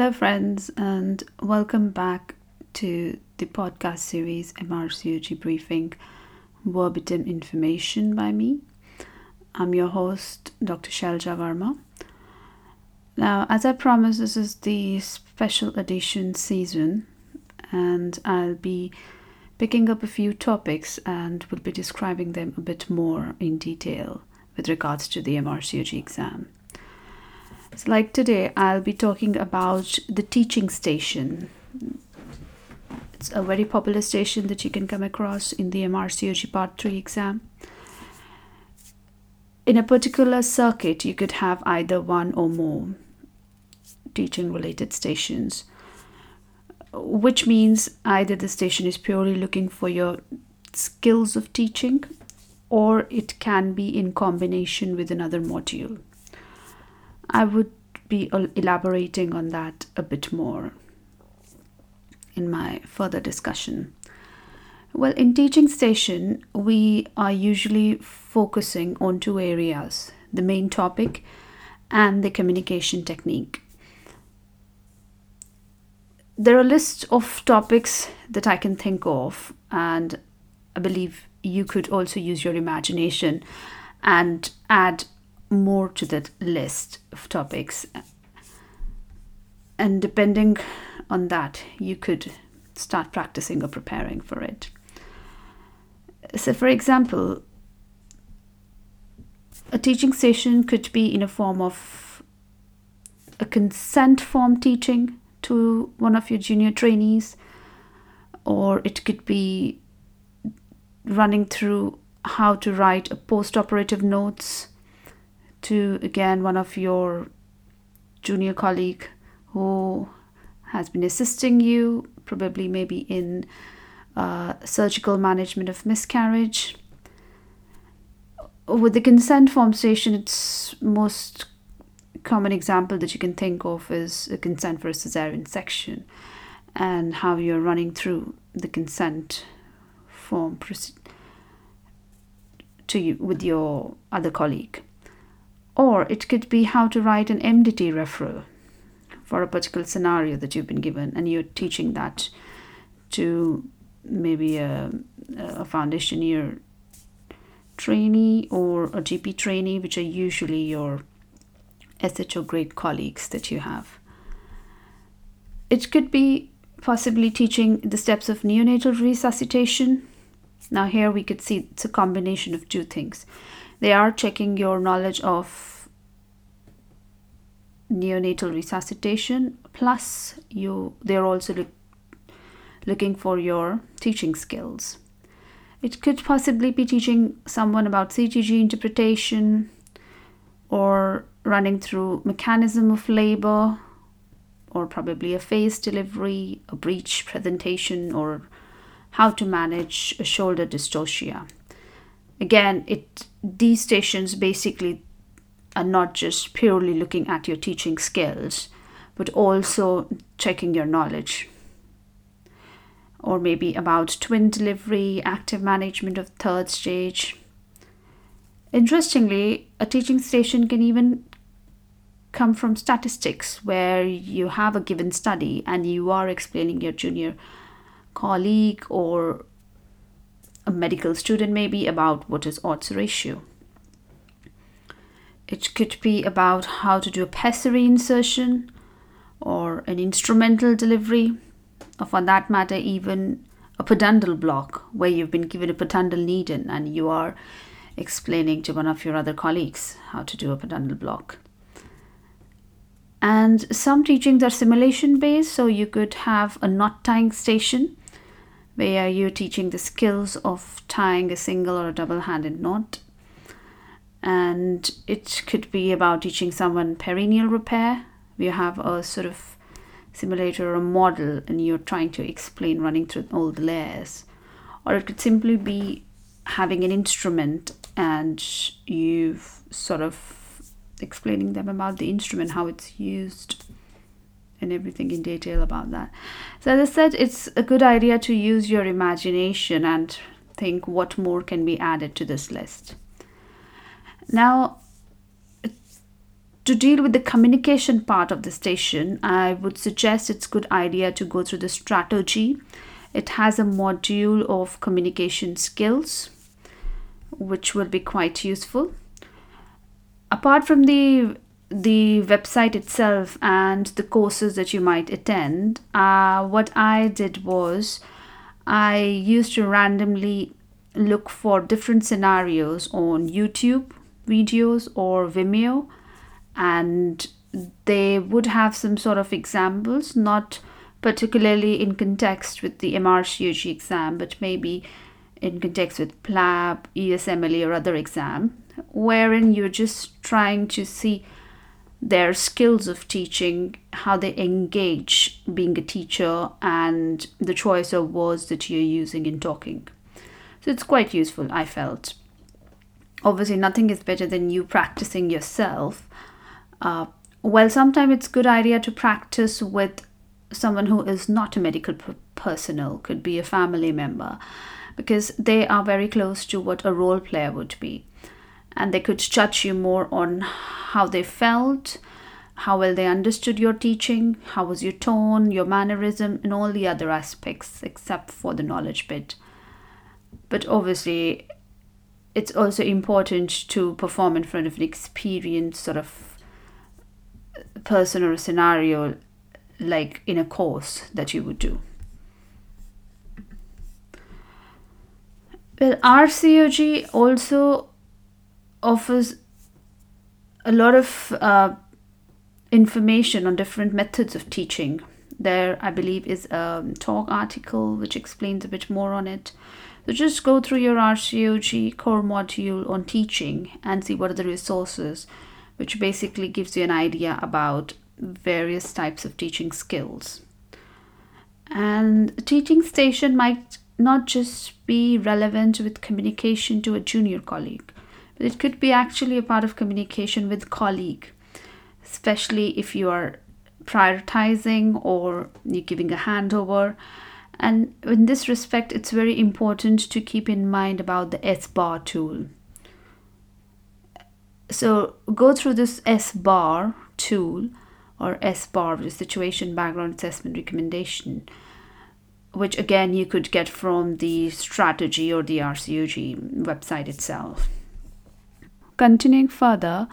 Hello, friends, and welcome back to the podcast series MRCOG Briefing Verbatim Information by me. I'm your host, Dr. Shelja Verma. Now, as I promised, this is the special edition season, and I'll be picking up a few topics and will be describing them a bit more in detail with regards to the MRCOG exam. So, like today, I'll be talking about the teaching station. It's a very popular station that you can come across in the MRCOG Part 3 exam. In a particular circuit, you could have either one or more teaching related stations, which means either the station is purely looking for your skills of teaching or it can be in combination with another module. I would be elaborating on that a bit more in my further discussion. Well, in Teaching Station, we are usually focusing on two areas the main topic and the communication technique. There are lists of topics that I can think of, and I believe you could also use your imagination and add more to that list of topics. And depending on that, you could start practicing or preparing for it. So, for example, a teaching session could be in a form of a consent form teaching to one of your junior trainees, or it could be running through how to write a post operative notes to again one of your junior colleague who has been assisting you probably maybe in uh, surgical management of miscarriage. With the consent form station its most common example that you can think of is a consent for a cesarean section and how you're running through the consent form to you with your other colleague or it could be how to write an MDT referral for a particular scenario that you've been given, and you're teaching that to maybe a, a foundation year trainee or a GP trainee, which are usually your SHO grade colleagues that you have. It could be possibly teaching the steps of neonatal resuscitation. Now, here we could see it's a combination of two things they are checking your knowledge of neonatal resuscitation plus you they're also look, looking for your teaching skills. It could possibly be teaching someone about ctg interpretation or running through mechanism of labor or probably a face delivery a breech presentation or how to manage a shoulder dystocia again it these stations basically are not just purely looking at your teaching skills but also checking your knowledge. Or maybe about twin delivery active management of third stage. Interestingly a teaching station can even come from statistics where you have a given study and you are explaining your junior colleague or a medical student maybe about what is odds ratio. It could be about how to do a pessary insertion or an instrumental delivery, or for that matter, even a pudendal block where you've been given a pudendal needle and you are explaining to one of your other colleagues how to do a pudendal block. And some teachings are simulation based, so you could have a knot tying station where you're teaching the skills of tying a single or a double handed knot. And it could be about teaching someone perineal repair. We have a sort of simulator or a model, and you're trying to explain running through all the layers. Or it could simply be having an instrument and you've sort of explaining them about the instrument, how it's used and everything in detail about that. So, as I said, it's a good idea to use your imagination and think what more can be added to this list. Now, to deal with the communication part of the station, I would suggest it's a good idea to go through the StratOG. It has a module of communication skills, which will be quite useful. Apart from the the website itself and the courses that you might attend, uh, what I did was I used to randomly look for different scenarios on YouTube videos or Vimeo, and they would have some sort of examples, not particularly in context with the MRCOG exam, but maybe in context with PLAB, USMLE, or other exam, wherein you're just trying to see their skills of teaching, how they engage being a teacher, and the choice of words that you're using in talking. So it's quite useful, I felt. Obviously, nothing is better than you practicing yourself. Uh, well, sometimes it's good idea to practice with someone who is not a medical p- personnel, could be a family member, because they are very close to what a role player would be and they could judge you more on how they felt, how well they understood your teaching, how was your tone, your mannerism, and all the other aspects except for the knowledge bit. But obviously, it's also important to perform in front of an experienced sort of person or a scenario like in a course that you would do. Well, RCOG also offers a lot of uh, information on different methods of teaching. There, I believe, is a TOG article which explains a bit more on it. So just go through your RCOG core module on teaching and see what are the resources, which basically gives you an idea about various types of teaching skills. And teaching station might not just be relevant with communication to a junior colleague it could be actually a part of communication with colleague especially if you are prioritizing or you're giving a handover. And in this respect it's very important to keep in mind about the SBAR tool. So go through this SBAR tool or SBAR is situation background assessment recommendation which again you could get from the StratOG or the rcog website itself Continuing further,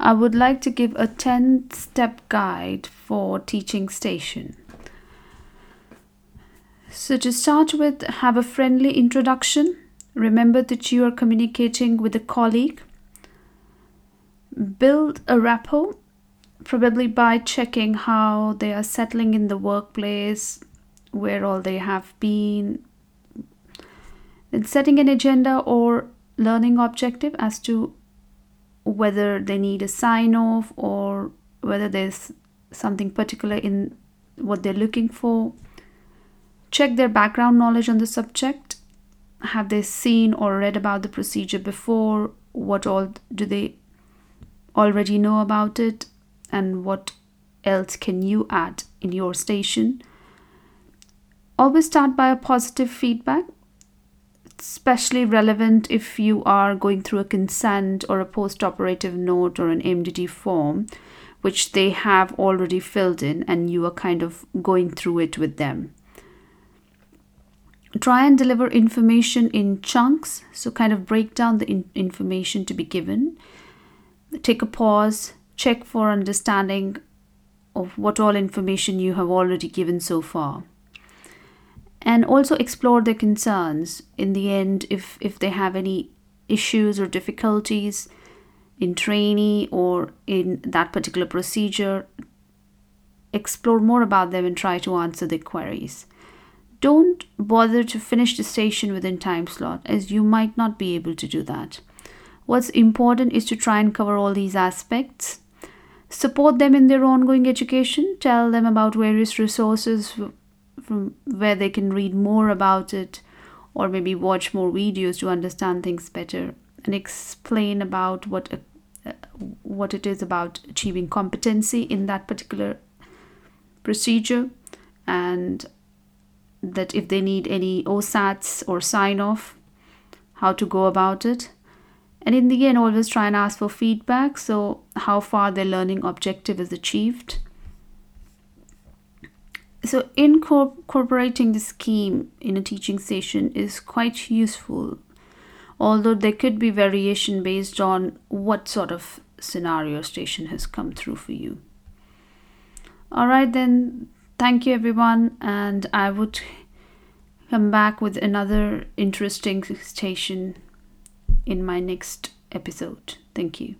I would like to give a 10 step guide for teaching station. So, to start with, have a friendly introduction. Remember that you are communicating with a colleague. Build a rapport, probably by checking how they are settling in the workplace, where all they have been. Setting an agenda or learning objective as to whether they need a sign off or whether there's something particular in what they're looking for. Check their background knowledge on the subject. Have they seen or read about the procedure before? What all do they already know about it? And what else can you add in your station? Always start by a positive feedback especially relevant if you are going through a consent or a post operative note or an MDT form, which they have already filled in and you are kind of going through it with them. Try and deliver information in chunks, so kind of break down the in- information to be given. Take a pause, check for understanding of what all information you have already given so far and also explore their concerns. In the end if if they have any issues or difficulties in trainee or in that particular procedure explore more about them and try to answer their queries. Don't bother to finish the station within time slot as you might not be able to do that. What's important is to try and cover all these aspects. Support them in their ongoing education. Tell them about various resources from where they can read more about it or maybe watch more videos to understand things better and explain about what uh, what it is about achieving competency in that particular procedure and that if they need any OSATs or sign off how to go about it And in the end, always try and ask for feedback. So, how far their learning objective is achieved. So, incorporating the scheme in a teaching session is quite useful, although there could be variation based on what sort of scenario station has come through for you. All right, then, thank you everyone, and I would come back with another interesting station in my next episode. Thank you.